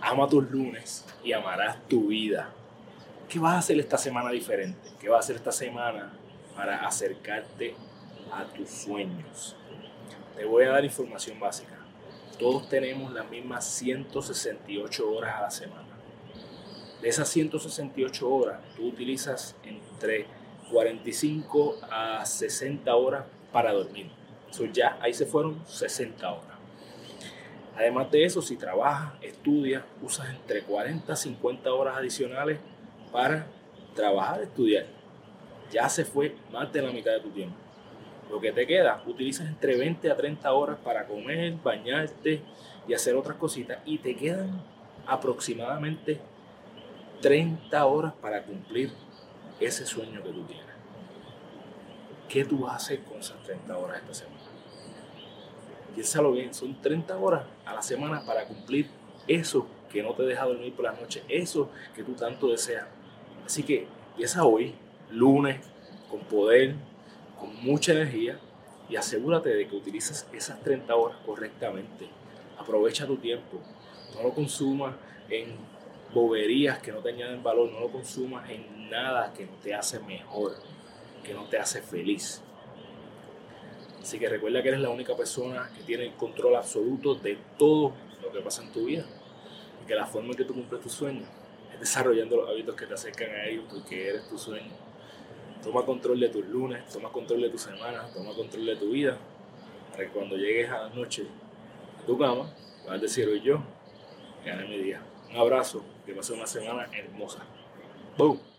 Ama tus lunes y amarás tu vida. ¿Qué vas a hacer esta semana diferente? ¿Qué vas a hacer esta semana para acercarte a tus sueños? Te voy a dar información básica. Todos tenemos las mismas 168 horas a la semana. De esas 168 horas, tú utilizas entre 45 a 60 horas para dormir. Eso ya, ahí se fueron 60 horas. Además de eso, si trabajas, estudias, usas entre 40 a 50 horas adicionales para trabajar, estudiar. Ya se fue más de la mitad de tu tiempo. Lo que te queda, utilizas entre 20 a 30 horas para comer, bañarte y hacer otras cositas. Y te quedan aproximadamente 30 horas para cumplir ese sueño que tú tienes. ¿Qué tú vas a hacer con esas 30 horas esta semana? Piénsalo bien, son 30 horas a la semana para cumplir eso que no te deja dormir por las noches, eso que tú tanto deseas. Así que empieza hoy, lunes, con poder, con mucha energía y asegúrate de que utilices esas 30 horas correctamente. Aprovecha tu tiempo, no lo consumas en boberías que no te añaden valor, no lo consumas en nada que no te hace mejor, que no te hace feliz. Así que recuerda que eres la única persona que tiene el control absoluto de todo lo que pasa en tu vida. Y que la forma en que tú cumples tus sueños es desarrollando los hábitos que te acercan a ellos porque eres tu sueño. Toma control de tus lunes, toma control de tus semanas, toma control de tu vida. Para que cuando llegues a la noche a tu cama, vas a decir hoy yo, gané mi día. Un abrazo, que pase una semana hermosa. Boom.